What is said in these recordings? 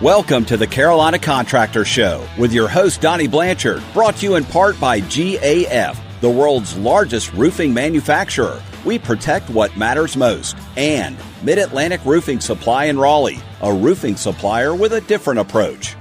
Welcome to the Carolina Contractor Show with your host, Donnie Blanchard, brought to you in part by GAF, the world's largest roofing manufacturer. We protect what matters most. And Mid Atlantic Roofing Supply in Raleigh, a roofing supplier with a different approach.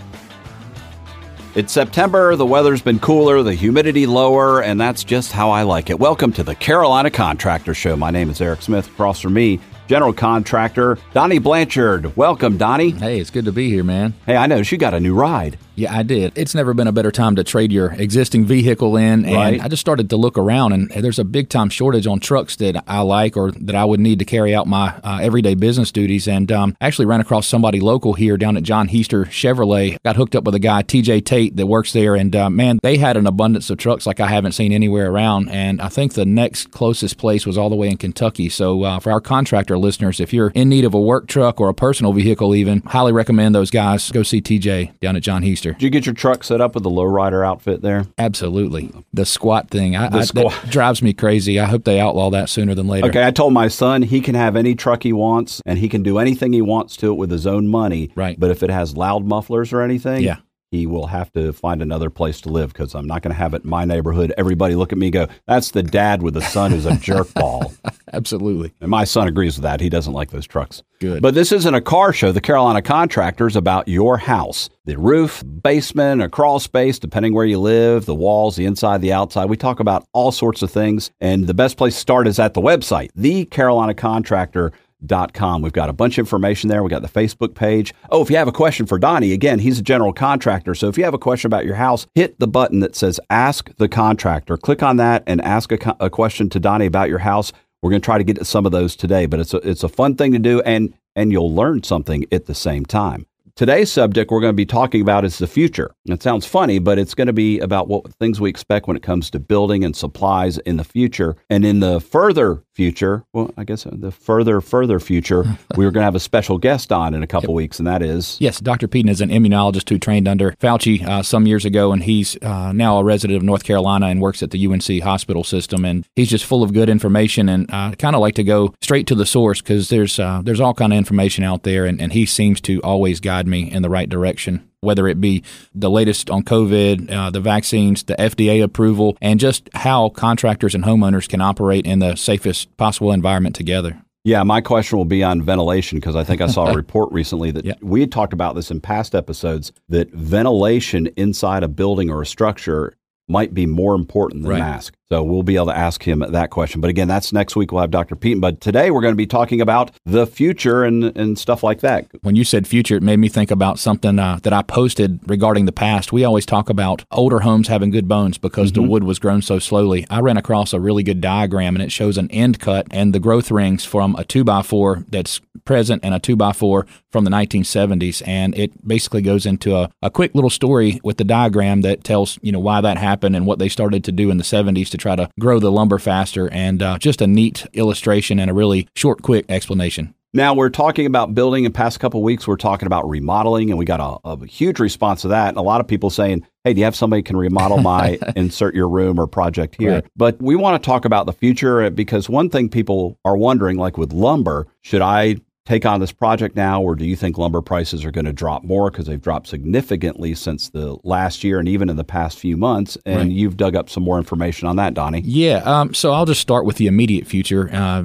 It's September, the weather's been cooler, the humidity lower, and that's just how I like it. Welcome to the Carolina Contractor Show. My name is Eric Smith. Across from me, general contractor Donnie Blanchard. Welcome, Donnie. Hey, it's good to be here, man. Hey, I noticed you got a new ride. Yeah, I did. It's never been a better time to trade your existing vehicle in. And Right. I just started to look around, and there's a big time shortage on trucks that I like or that I would need to carry out my uh, everyday business duties. And um, I actually ran across somebody local here down at John Hiester Chevrolet. Got hooked up with a guy, TJ Tate, that works there. And uh, man, they had an abundance of trucks like I haven't seen anywhere around. And I think the next closest place was all the way in Kentucky. So uh, for our contractor listeners, if you're in need of a work truck or a personal vehicle, even, highly recommend those guys go see TJ down at John Did you get your truck set up with the lowrider outfit there? Absolutely. The squat thing. I, The I, squat. That drives me crazy. I hope they outlaw that sooner than later. Okay, I told my son he can have any truck he wants and he can do anything he wants to it with his own money. Right. But if it has loud mufflers or anything, Yeah. He will have to find another place to live because I'm not going to have it in my neighborhood. Everybody look at me and go, that's the dad with the son who's a jerk ball. Absolutely. And my son agrees with that. He doesn't like those trucks. Good. But this isn't a car show. The Carolina Contractors about your house. The roof, basement, a crawl space, depending where you live, the walls, the inside, the outside. We talk about all sorts of things. And the best place to start is at the website, the Carolina thecarolinacontractor.com. We've got a bunch of information there. We've got the Facebook page. Oh, if you have a question for Donnie, again, he's a general contractor. So if you have a question about your house, hit the button that says Ask the Contractor. Click on that and ask a, a question to Donnie about your house. We're going to try to get to some of those today, but it's a, it's a fun thing to do, and and you'll learn something at the same time. Today's subject we're going to be talking about is the future. It sounds funny, but it's going to be about what things we expect when it comes to building and supplies in the future. And in the further future, well, I guess the further, further future, we are going to have a special guest on in a couple weeks, and that is Yes, Dr. Peden is an immunologist who trained under Fauci uh, some years ago, and he's uh, now a resident of North Carolina and works at the UNC hospital system. And he's just full of good information, and I kind of like to go straight to the source because there's uh, there's all kind of information out there, and, and he seems to always guide me in the right direction. Whether it be the latest on COVID, uh, the vaccines, the FDA approval, and just how contractors and homeowners can operate in the safest possible environment together. Yeah, my question will be on ventilation because I think I saw a report recently that Yeah. we had talked about this in past episodes that ventilation inside a building or a structure might be more important than Right. mask. So we'll be able to ask him that question. But again, that's next week. We'll have Dr. Pete. But today we're going to be talking about the future and, and stuff like that. When you said future, it made me think about something uh, that I posted regarding the past. We always talk about older homes having good bones because the wood was grown so slowly. I ran across a really good diagram and it shows an end cut and the growth rings from a 2x4 that's present and a 2x4 from the 1970s. And it basically goes into a, a quick little story with the diagram that tells, you know, why that happened and what they started to do in the 70s to try to grow the lumber faster. And uh, just a neat illustration and a really short, quick explanation. Now we're talking about building. In past couple of weeks, we're talking about remodeling, and we got a, a huge response to that. And a lot of people saying, "Hey, do you have somebody who can remodel my insert your room or project here?" Right. But we want to talk about the future because one thing people are wondering, like with lumber, should I take on this project now, or do you think lumber prices are going to drop more because they've dropped significantly since the last year and even in the past few months? And Right. you've dug up some more information on that, Donnie. Yeah. Um, so I'll just start with the immediate future, uh,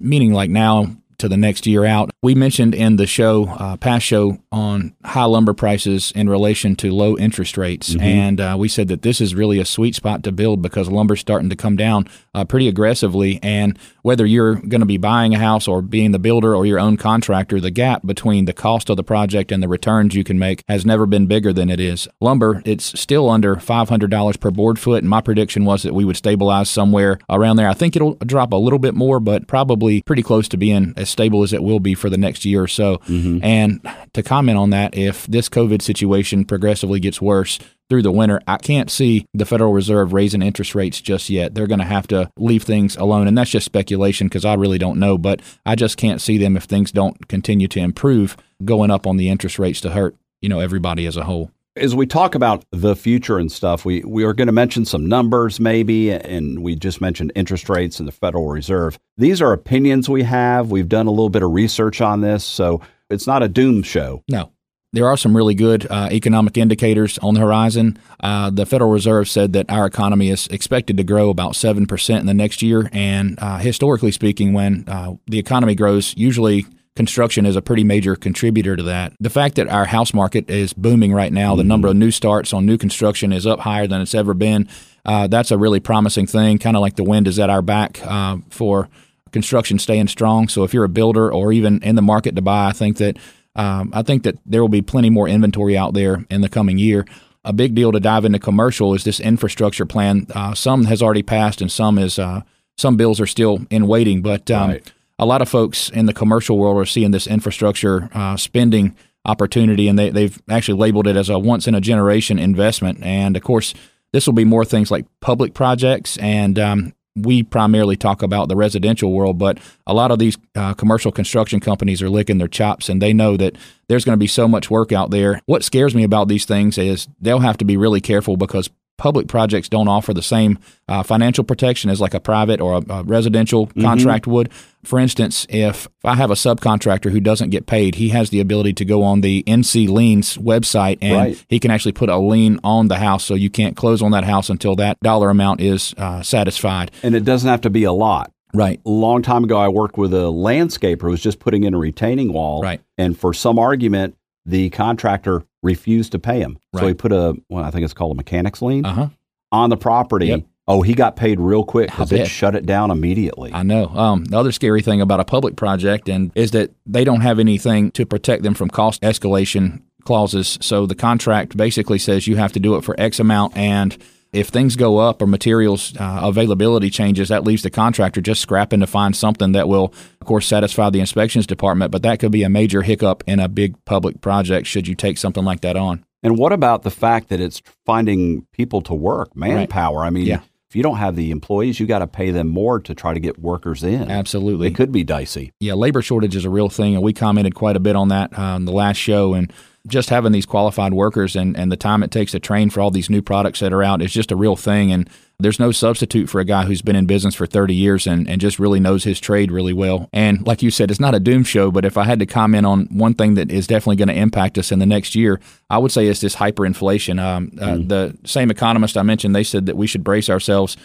meaning like now to the next year out. We mentioned in the show, uh, past show, on high lumber prices in relation to low interest rates, and uh, we said that this is really a sweet spot to build because lumber's starting to come down uh, pretty aggressively. And whether you're going to be buying a house or being the builder or your own contractor, the gap between the cost of the project and the returns you can make has never been bigger than it is. Lumber, it's still under $500 per board foot, and my prediction was that we would stabilize somewhere around there. I think it'll drop a little bit more, but probably pretty close to being as stable as it will be for the next year or so. Mm-hmm. And to comment on that, if this COVID situation progressively gets worse, through the winter. I can't see the Federal Reserve raising interest rates just yet. They're going to have to leave things alone. And that's just speculation because I really don't know. But I just can't see them if things don't continue to improve going up on the interest rates to hurt, you know, everybody as a whole. As we talk about the future and stuff, we, we are going to mention some numbers maybe, and we just mentioned interest rates and the Federal Reserve. These are opinions we have. We've done a little bit of research on this, so it's not a doom show. No. there are some really good uh, economic indicators on the horizon. Uh, the Federal Reserve said that our economy is expected to grow about 7% in the next year. And uh, historically speaking, when uh, the economy grows, usually construction is a pretty major contributor to that. The fact that our house market is booming right now, mm-hmm. the number of new starts on new construction is up higher than it's ever been. Uh, that's a really promising thing, kind of like the wind is at our back uh, for construction staying strong. So if you're a builder or even in the market to buy, I think that um, I think that there will be plenty more inventory out there in the coming year. A big deal to dive into commercial is this infrastructure plan. Uh, some has already passed, and some is uh, some bills are still in waiting. But um, right. A lot of folks in the commercial world are seeing this infrastructure uh, spending opportunity, and they, they've actually labeled it as a once in a generation investment. And of course, this will be more things like public projects and um, we primarily talk about the residential world, but a lot of these uh, commercial construction companies are licking their chops and they know that there's going to be so much work out there. What scares me about these things is they'll have to be really careful because public projects don't offer the same uh, financial protection as like a private or a, a residential mm-hmm. contract would. For instance, if I have a subcontractor who doesn't get paid, he has the ability to go on the NC Liens website and right. he can actually put a lien on the house so you can't close on that house until that dollar amount is uh, satisfied. And it doesn't have to be a lot. Right. A long time ago, I worked with a landscaper who was just putting in a retaining wall. Right. And for some argument, the contractor refused to pay him. Right. So he put a, well, I think it's called a mechanics lien uh-huh. on the property. Yep. Oh, he got paid real quick because it shut it down immediately. I know. Um, the other scary thing about a public project and is that they don't have anything to protect them from cost escalation clauses. So the contract basically says you have to do it for X amount and if things go up or materials uh, availability changes, that leaves the contractor just scrapping to find something that will, of course, satisfy the inspections department. But that could be a major hiccup in a big public project should you take something like that on. And what about the fact that it's finding people to work, manpower? Right. I mean, yeah. if you don't have the employees, you got to pay them more to try to get workers in. Absolutely. It could be dicey. Yeah, labor shortage is a real thing. And we commented quite a bit on that on uh, the last show. And just having these qualified workers and, and the time it takes to train for all these new products that are out is just a real thing. And there's no substitute for a guy who's been in business for 30 years and, and just really knows his trade really well. And like you said, it's not a doom show, but if I had to comment on one thing that is definitely going to impact us in the next year, I would say it's this hyperinflation. Um, uh, mm. The same economist I mentioned, they said that we should brace ourselves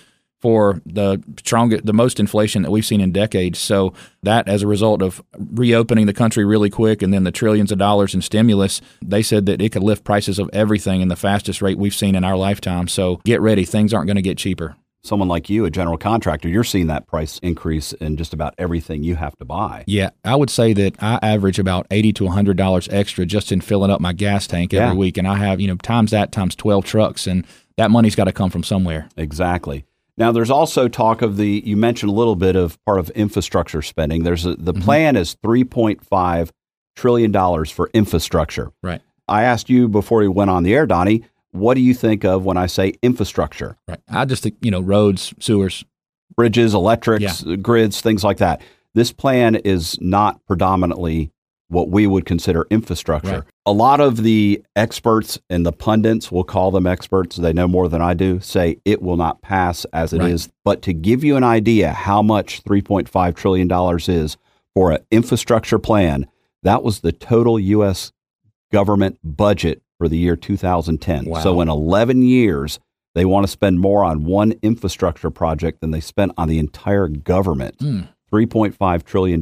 for the strongest, the most inflation that we've seen in decades. So that, as a result of reopening the country really quick, and then the trillions of dollars in stimulus, they said that it could lift prices of everything in the fastest rate we've seen in our lifetime. So get ready; things aren't going to get cheaper. Someone like you, a general contractor, you're seeing that price increase in just about everything you have to buy. Yeah, I would say that I average about eighty to hundred dollars extra just in filling up my gas tank every yeah. week, and I have you know times that times twelve trucks, and that money's got to come from somewhere. Exactly. Now, there's also talk of the, you mentioned a little bit of part of infrastructure spending. There's a, the mm-hmm. plan is $3.5 trillion for infrastructure. Right. I asked you before we went on the air, Donnie, what do you think of when I say infrastructure? Right. I just think, you know, roads, sewers, bridges, electrics, yeah. grids, things like that. This plan is not predominantly what we would consider infrastructure. Right. A lot of the experts and the pundits, we'll call them experts, they know more than I do, say it will not pass as it right. is. But to give you an idea how much $3.5 trillion is for an infrastructure plan, that was the total U.S. government budget for the year 2010. Wow. So in 11 years, they want to spend more on one infrastructure project than they spent on the entire government. Mm. $3.5 trillion.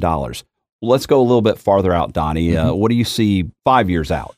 Let's go a little bit farther out, Donnie. Uh, mm-hmm. Uh, what do you see five years out?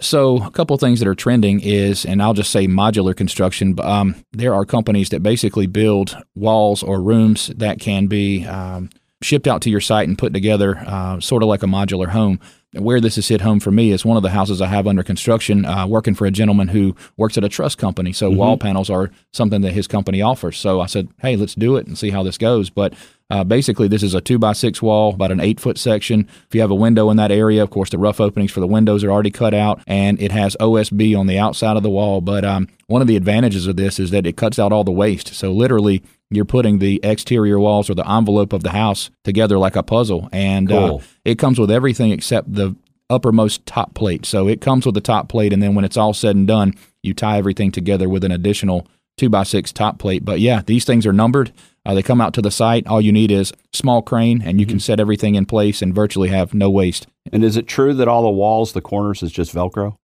So, a couple of things that are trending is, and I'll just say modular construction. Um, there are companies that basically build walls or rooms that can be um, shipped out to your site and put together, uh, sort of like a modular home where this has hit home for me is one of the houses I have under construction, uh, working for a gentleman who works at a truss company. So mm-hmm. wall panels are something that his company offers. So I said, hey, let's do it and see how this goes. But uh, basically, this is a two by six wall, about an eight foot section. If you have a window in that area, of course, the rough openings for the windows are already cut out, and it has OSB on the outside of the wall. But um, one of the advantages of this is that it cuts out all the waste. So literally, you're putting the exterior walls or the envelope of the house together like a puzzle, and uh, cool. uh, it comes with everything except the uppermost top plate. So it comes with the top plate, and then when it's all said and done, you tie everything together with an additional two by six top plate. But yeah, these things are numbered. Uh, they come out to the site. All you need is small crane, and you can set everything in place and virtually have no waste. And is it true that all the walls, the corners, is just Velcro?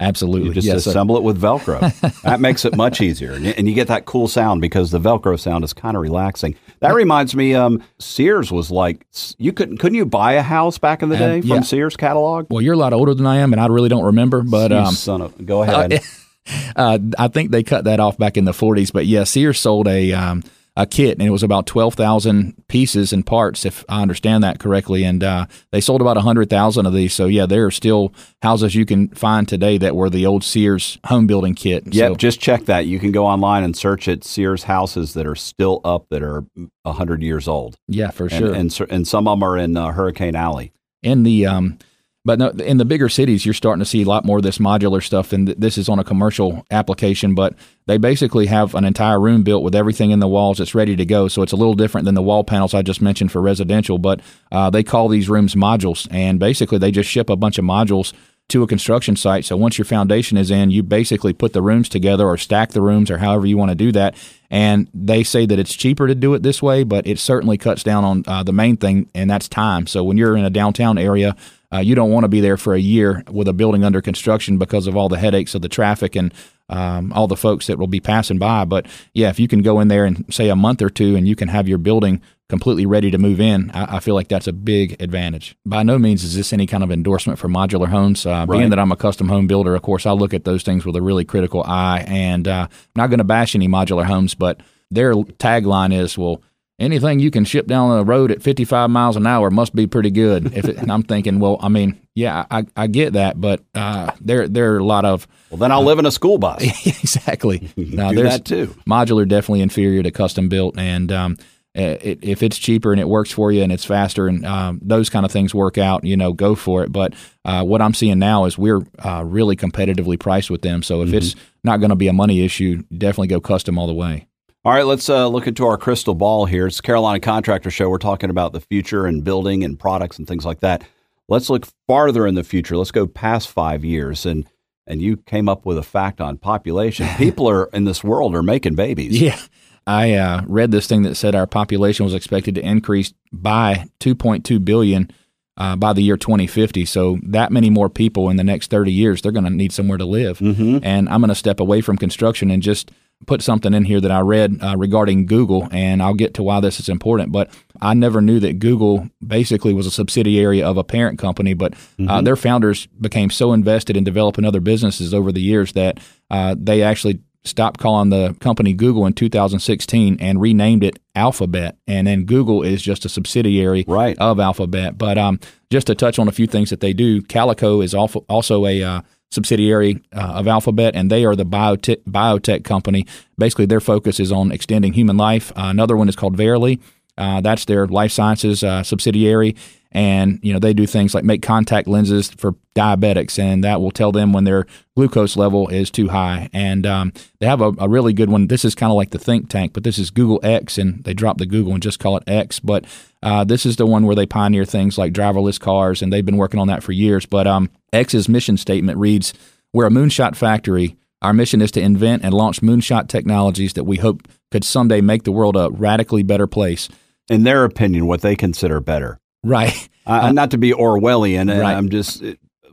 Absolutely. You just yes, assemble it with Velcro. that makes it much easier, and you, get that cool sound because the Velcro sound is kind of relaxing. That reminds me, um, Sears was like you couldn't couldn't you buy a house back in the Uh, day from. Sears catalog? Well, you're a lot older than I am, and I really don't remember. But um, son of, go ahead. uh, I think they cut that off back in the 40s. But yeah, Sears sold a um, a kit, and it was about 12,000 pieces and parts, if I understand that correctly. And uh, they sold about 100,000 of these. So yeah, there are still houses you can find today that were the old Sears home building kit. Yep, So, just check that. You can go online and search at Sears houses that are still up that are hundred years old, yeah, for sure. and cer- and some of them are in uh, Hurricane Alley. in the um but no, in the bigger cities you're starting to see a lot more of this modular stuff and th- this is on a commercial application but they basically have an entire room built with everything in the walls that's ready to go. So it's a little different than the wall panels i just mentioned for residential but uh, they call these rooms modules and basically they just ship a bunch of modules to a construction site. So once your foundation is in you basically put the rooms together or stack the rooms or however you want to do that and they say that it's cheaper to do it this way but it certainly cuts down on uh, the main thing and that's time. So when you're in a downtown area uh, you don't want to be there for a year with a building under construction because of all the headaches of the traffic and um, all the folks that will be passing by. But yeah, if you can go in there and say a month or two and you can have your building completely ready to move in, I, I feel like that's a big advantage. By no means is this any kind of endorsement for modular homes. Uh, Right. Being that I'm a custom home builder, of course, I look at those things with a really critical eye. And uh, I'm not going to bash any modular homes, but their tagline is, well, anything you can ship down the road at 55 miles an hour must be pretty good. If it, and I'm thinking, well, I mean, yeah, I, I get that, but uh, there there are a lot of Well, then I'll live in a school bus. exactly. Now, do there's that too. modular definitely inferior to custom built, and um, uh, it, if it's cheaper and it works for you and it's faster and um, those kind of things work out, you know, go for it. But uh, what I'm seeing now is we're uh, really competitively priced with them. So if Mm-hmm. it's not going to be a money issue, definitely go custom all the way. All right, let's uh, look into our crystal ball here. It's the Carolina Contractor Show. We're talking about the future and building and products and things like that. Let's look farther in the future. Let's go past five years. And and you came up with a fact on population. People are in this world are making babies. Yeah. I uh, read this thing that said our population was expected to increase by 2.2 billion uh, by the year 2050. So that many more people in the next 30 years, they're going to need somewhere to live. Mm-hmm. And I'm going to step away from construction and just put something in here that I read uh, regarding Google, and I'll get to why this is important. But I never knew that Google basically was a subsidiary of a parent company, but uh, their founders became so invested in developing other businesses over the years that uh, they actually stopped calling the company Google in 2016 and renamed it Alphabet. And then Google is just a subsidiary Right. of Alphabet. But um, just to touch on a few things that they do, Calico is also, also a uh, subsidiary uh, of Alphabet, and they are the biotech, biotech company. Basically, their focus is on extending human life. Uh, another one is called Verily. Uh, that's their life sciences uh, subsidiary, and you know they do things like make contact lenses for diabetics, and that will tell them when their glucose level is too high. And um, they have a, a really good one. This is kind of like the think tank, but this is Google X, and they dropped the Google and just call it X. But uh, this is the one where they pioneer things like driverless cars, and they've been working on that for years. But um, X's mission statement reads: "We're a moonshot factory." Our mission is to invent and launch moonshot technologies that we hope could someday make the world a radically better place. In their opinion, what they consider better. Right. Uh, not to be Orwellian, and Right. I'm just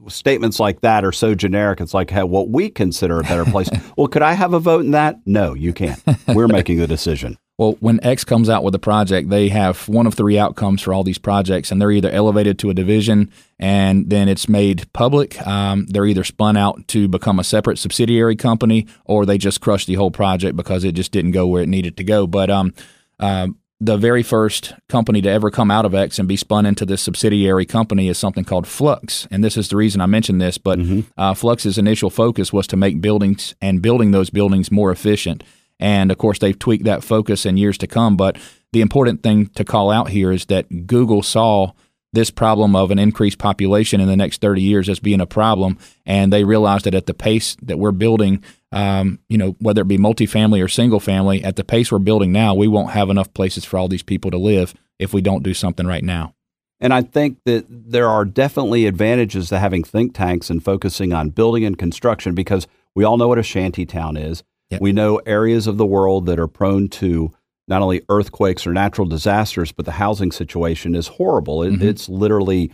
statements like that are so generic. It's like hey, what we consider a better place. well, could I have a vote in that? No, you can't. We're making the decision. Well, when X comes out with a project, they have one of three outcomes for all these projects, and they're either elevated to a division and then it's made public. Um, they're either spun out to become a separate subsidiary company, or they just crush the whole project because it just didn't go where it needed to go. But um, um, the very first company to ever come out of X and be spun into this subsidiary company is something called Flux. And this is the reason I mentioned this, but uh, Flux's initial focus was to make buildings and building those buildings more efficient. And of course, they've tweaked that focus in years to come. But the important thing to call out here is that Google saw this problem of an increased population in the next 30 years as being a problem. And they realized that at the pace that we're building, um, you know, whether it be multifamily or single family, at the pace we're building now, we won't have enough places for all these people to live if we don't do something right now. And I think that there are definitely advantages to having think tanks and focusing on building and construction because we all know what a shanty town is. Yep. We know areas of the world that are prone to not only earthquakes or natural disasters, but the housing situation is horrible. It, Mhm. It's literally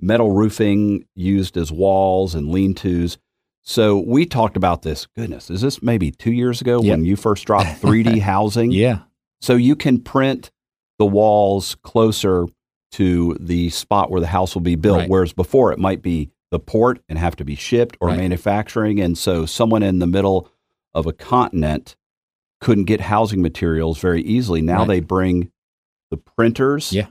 metal roofing used as walls and lean tos. So we talked about this. Goodness, is this maybe two years ago Yep. when you first dropped 3D housing? Yeah. So you can print the walls closer to the spot where the house will be built, Right. whereas before it might be the port and have to be shipped or Right. manufacturing. And so someone in the middle of a continent couldn't get housing materials very easily. Now Right. they bring the printers Yeah.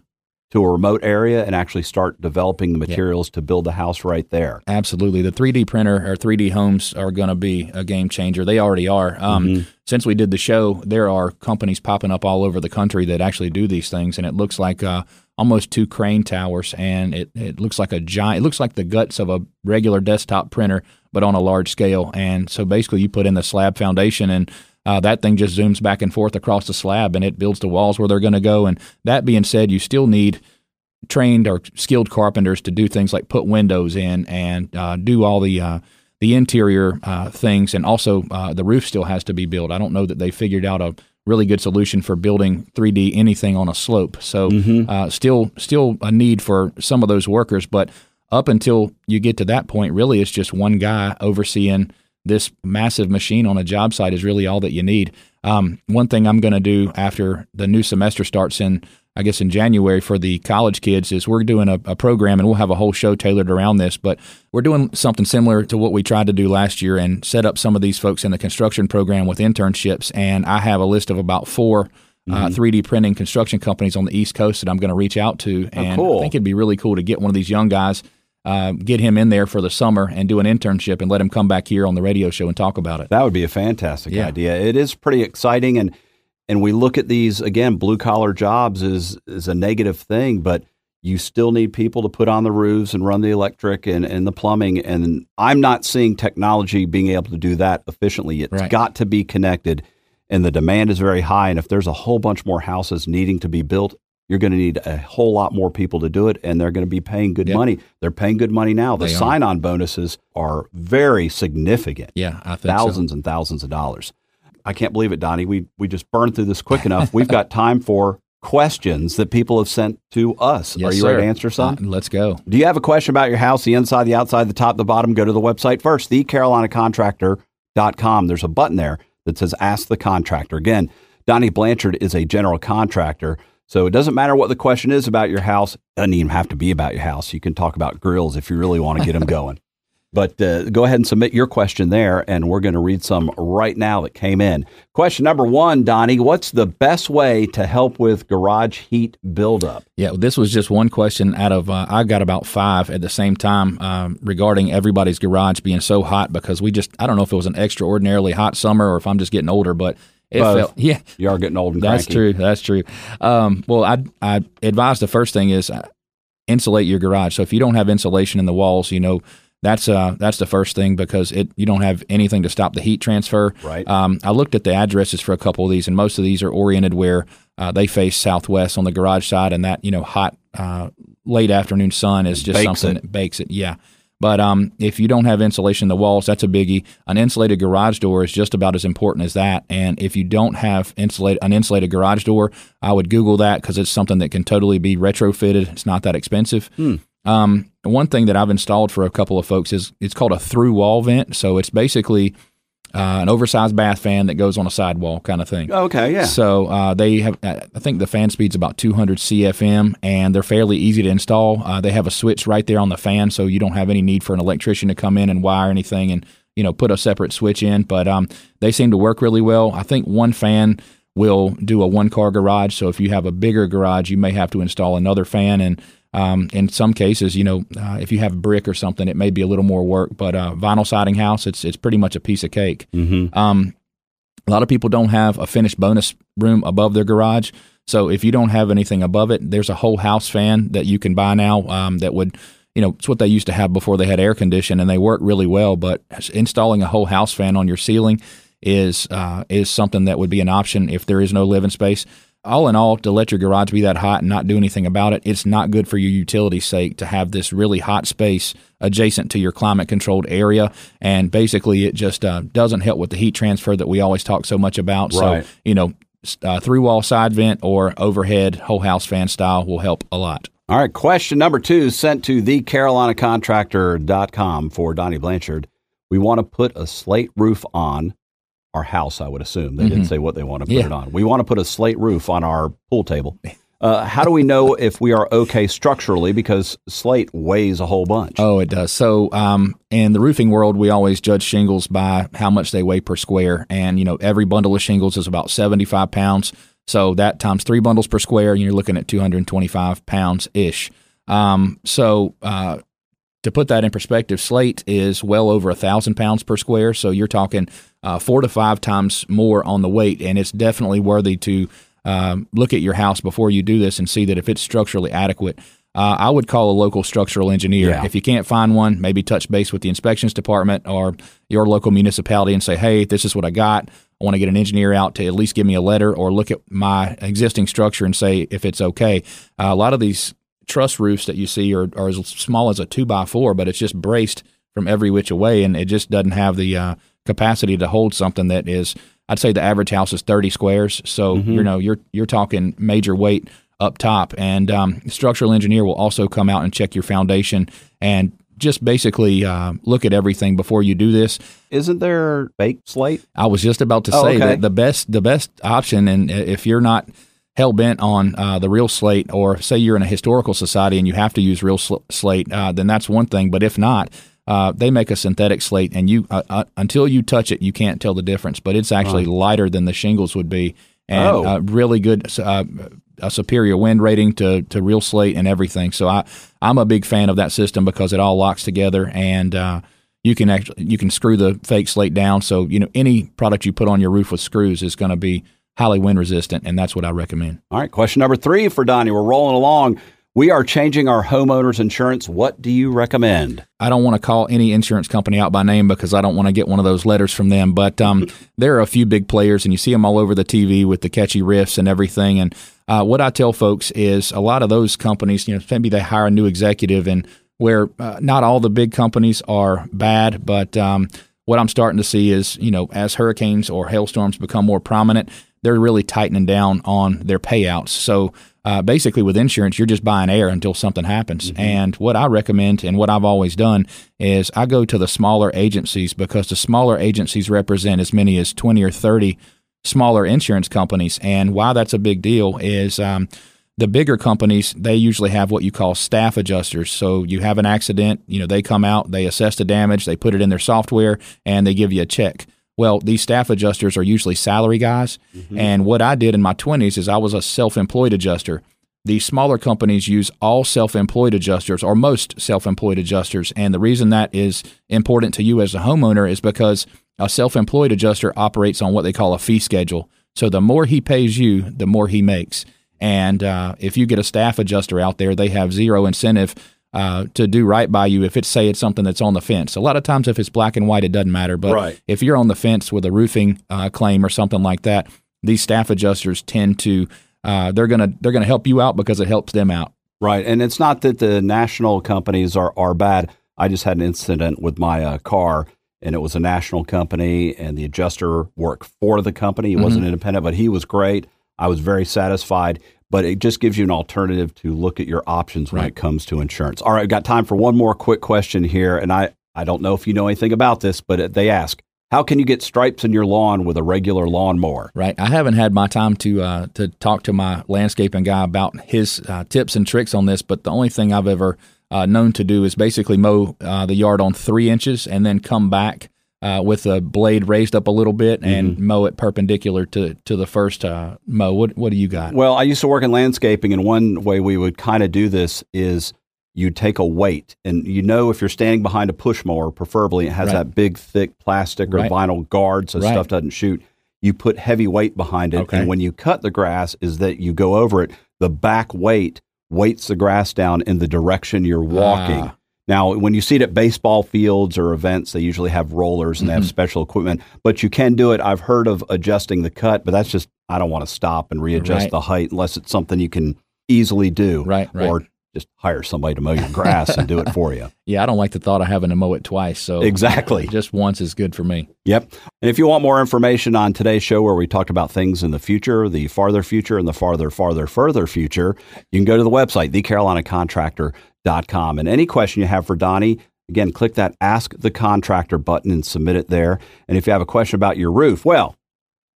to a remote area and actually start developing the materials to build the house right there. Absolutely. The 3D printer or 3D homes are going to be a game changer. They already are. Um, Mhm. Since we did the show, there are companies popping up all over the country that actually do these things, and it looks like uh, almost two crane towers, and it, it looks like a giant, it looks like the guts of a regular desktop printer, but on a large scale. And so basically, you put in the slab foundation and uh, that thing just zooms back and forth across the slab and it builds the walls where they're going to go. And that being said, you still need trained or skilled carpenters to do things like put windows in and uh, do all the uh, the interior uh, things, and also uh, the roof still has to be built. I don't know that they figured out a really good solution for building 3D anything on a slope. So uh, still still a need for some of those workers, but up until you get to that point, really it's just one guy overseeing this massive machine on a job site is really all that you need. Um, one thing I'm going to do after the new semester starts in, I guess in January for the college kids is we're doing a, a program and we'll have a whole show tailored around this, but we're doing something similar to what we tried to do last year and set up some of these folks in the construction program with internships. And I have a list of about four uh, 3D printing construction companies on the East Coast that I'm going to reach out to. And cool. I think it'd be really cool to get one of these young guys, uh, get him in there for the summer and do an internship and let him come back here on the radio show and talk about it. That would be a fantastic Yeah. idea. It is pretty exciting, and and we look at these again. Blue collar jobs is is a negative thing, but you still need people to put on the roofs and run the electric and, and the plumbing. And I'm not seeing technology being able to do that efficiently. It's Right. got to be connected, and the demand is very high. And if there's a whole bunch more houses needing to be built, you're going to need a whole lot more people to do it, and they're going to be paying good Yep. money. They're paying good money now. The sign on bonuses are very significant Yeah, I think so. thousands and thousands of dollars. I can't believe it, Donnie. We we just burned through this quick enough. We've got time for questions that people have sent to us. Yes, Are you sir. ready to answer some? Uh, let's go. Do you have a question about your house, the inside, the outside, the top, the bottom? Go to the website first, thecarolinacontractor.com. There's a button there that says Ask the Contractor. Again, Donnie Blanchard is a general contractor. So it doesn't matter what the question is about your house. It doesn't even have to be about your house. You can talk about grills if you really want to get them going. But uh, go ahead and submit your question there, and we're going to read some right now that came in. Question number one, Donnie What's the best way to help with garage heat buildup? Yeah, this was just one question out of uh, I got about five at the same time um, regarding everybody's garage being so hot because we just I don't know if it was an extraordinarily hot summer or if I'm just getting older, but it Both. felt yeah You are getting old and that's true that's true. Um, well, I I advise the first thing is uh, insulate your garage. So if you don't have insulation in the walls, you know that's uh that's the first thing because it you don't have anything to stop the heat transfer. Right. Um, I looked at the addresses for a couple of these, and most of these are oriented where uh, they face southwest on the garage side, and that you know hot uh, late afternoon sun is just Bakes something it. that bakes it. Yeah. But um, if you don't have insulation in the walls, that's a biggie. An insulated garage door is just about as important as that. And if you don't have insulate an insulated garage door, I would Google that because it's something that can totally be retrofitted. It's not that expensive. Um, one thing that I've installed for a couple of folks is it's called a through wall vent. So it's basically uh, an oversized bath fan that goes on a sidewall kind of thing. Okay, yeah. So uh, they have, uh, I think the fan speed's about 200 CFM, and they're fairly easy to install. Uh, they have a switch right there on the fan, so you don't have any need for an electrician to come in and wire anything and you know put a separate switch in. But um, they seem to work really well. I think one fan will do a one car garage. So if you have a bigger garage, you may have to install another fan and. Um, in some cases, you know, uh, if you have brick or something, it may be a little more work. But uh, vinyl siding house, it's it's pretty much a piece of cake. Mm-hmm. Um, a lot of people don't have a finished bonus room above their garage. So if you don't have anything above it, there's a whole house fan that you can buy now um, that would, you know, it's what they used to have before they had air condition and they work really well. But installing a whole house fan on your ceiling is uh, is something that would be an option if there is no living space. All in all, to let your garage be that hot and not do anything about it, it's not good for your utility's sake to have this really hot space adjacent to your climate controlled area. And basically, it just uh, doesn't help with the heat transfer that we always talk so much about. Right. So, you know, uh, through wall side vent or overhead whole house fan style will help a lot. All right, question number two sent to thecarolinacontractor.com for Donnie Blanchard. We want to put a slate roof on our house, I would assume. They didn't say what they want to put Mm-hmm. Yeah. it on. We want to put a slate roof on our pool table. Uh, how do we know if we are okay structurally? Because slate weighs a whole bunch. Oh, it does. So, um, in the roofing world, we always judge shingles by how much they weigh per square, and you know every bundle of shingles is about seventy-five pounds. So that times three bundles per square, and you're looking at two hundred and twenty-five pounds ish. Um, so, uh, to put that in perspective, slate is well over a thousand pounds per square. So you're talking uh, four to five times more on the weight, and it's definitely worthy to um, look at your house before you do this and see that if it's structurally adequate. Uh, I would call a local structural engineer. Yeah. If you can't find one, maybe touch base with the inspections department or your local municipality and say, "Hey, this is what I got. I want to get an engineer out to at least give me a letter or look at my existing structure and say if it's okay." Uh, a lot of these truss roofs that you see are, are as small as a two by four, but it's just braced from every which way, and it just doesn't have the uh, capacity to hold something that is. I'd say the average house is 30 squares, so you know you're you're talking major weight up top, and um, structural engineer will also come out and check your foundation and just basically uh, look at everything before you do this. Isn't there baked slate? I was just about to Oh, say okay. that the best the best option, and if you're not hell bent on uh, the real slate, or say you're in a historical society and you have to use real sl- slate, uh, then that's one thing. But if not, uh, they make a synthetic slate, and you uh, uh, until you touch it, you can't tell the difference. But it's actually lighter than the shingles would be, and Oh. uh, really good. Uh, a superior wind rating to, to real slate and everything. So I I'm a big fan of that system because it all locks together and uh, you can actually you can screw the fake slate down. So you know any product you put on your roof with screws is going to be highly wind resistant, and that's what I recommend. All right, question number three for Donnie. We're rolling along. We are changing our homeowners insurance. What do you recommend? I don't want to call any insurance company out by name because I don't want to get one of those letters from them. But um, there are a few big players, and you see them all over the TV with the catchy riffs and everything. And uh, what I tell folks is a lot of those companies, you know, maybe they hire a new executive, and where uh, not all the big companies are bad, but um, what I'm starting to see is, you know, as hurricanes or hailstorms become more prominent, they're really tightening down on their payouts. So uh, basically, with insurance, you're just buying air until something happens. And what I recommend and what I've always done is I go to the smaller agencies because the smaller agencies represent as many as 20 or 30 smaller insurance companies. And why that's a big deal is um, the bigger companies, they usually have what you call staff adjusters. So you have an accident, you know, they come out, they assess the damage, they put it in their software, and they give you a check. Well, these staff adjusters are usually salary guys. And what I did in my 20s is I was a self employed adjuster. These smaller companies use all self employed adjusters or most self employed adjusters. And the reason that is important to you as a homeowner is because a self employed adjuster operates on what they call a fee schedule. So the more he pays you, the more he makes. And uh, if you get a staff adjuster out there, they have zero incentive uh, to do right by you if it's say it's something that's on the fence. A lot of times, if it's black and white, it doesn't matter. But Right. if you're on the fence with a roofing uh, claim or something like that, these staff adjusters tend to uh, they're gonna they're gonna help you out because it helps them out. Right. And it's not that the national companies are, are bad. I just had an incident with my uh, car, and it was a national company, and the adjuster worked for the company. He wasn't independent, but he was great. I was very satisfied. But it just gives you an alternative to look at your options when Right. it comes to insurance. All right, I've got time for one more quick question here. And I, I don't know if you know anything about this, but they ask, how can you get stripes in your lawn with a regular lawnmower? Right. I haven't had my time to uh, to talk to my landscaping guy about his uh, tips and tricks on this, but the only thing I've ever uh, known to do is basically mow uh, the yard on three inches and then come back uh, with a blade raised up a little bit and mow it perpendicular to to the first uh, mow. What what do you got? Well, I used to work in landscaping, and one way we would kind of do this is you take a weight, and you know if you're standing behind a push mower, preferably it has Right. that big, thick plastic or Right. vinyl guard so Right. stuff doesn't shoot. You put heavy weight behind it, Okay. and when you cut the grass, is that you go over it. The back weight weights the grass down in the direction you're walking. Ah. Now, when you see it at baseball fields or events, they usually have rollers and they have Mm-hmm. special equipment, but you can do it. I've heard of adjusting the cut, but that's just, I don't want to stop and readjust Right. the height unless it's something you can easily do. Right, right. Or just hire somebody to mow your grass and do it for you. Yeah, I don't like the thought of having to mow it twice. So Exactly. just once is good for me. Yep. And if you want more information on today's show where we talked about things in the future, the farther future and the farther, farther, further future, you can go to the website, thecarolinacontractor.com. And any question you have for Donnie, again, click that Ask the Contractor button and submit it there. And if you have a question about your roof, well,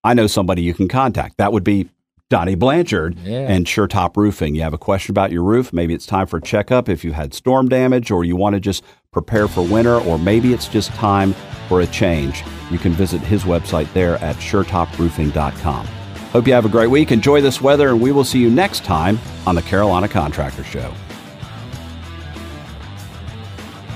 I know somebody you can contact. That would be Donnie Blanchard Yeah. and SureTop Roofing. You have a question about your roof, maybe it's time for a checkup if you had storm damage or you want to just prepare for winter, or maybe it's just time for a change. You can visit his website there at SureTopRoofing.com. Hope you have a great week. Enjoy this weather, and we will see you next time on the Carolina Contractor Show.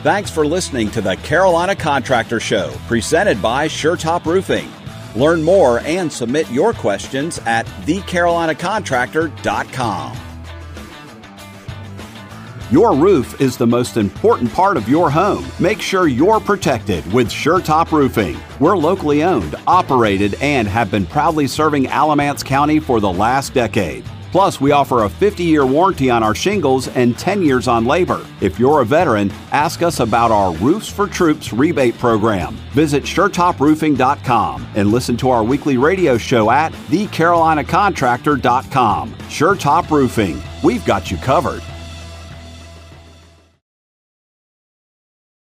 Thanks for listening to the Carolina Contractor Show, presented by SureTop Roofing. Learn more and submit your questions at thecarolinacontractor.com. Your roof is the most important part of your home. Make sure you're protected with SureTop Roofing. We're locally owned, operated, and have been proudly serving Alamance County for the last decade. Plus, we offer a 50 year warranty on our shingles and 10 years on labor. If you're a veteran, ask us about our Roofs for Troops rebate program. Visit SureTopRoofing.com and listen to our weekly radio show at TheCarolinaContractor.com. SureTop Roofing, we've got you covered.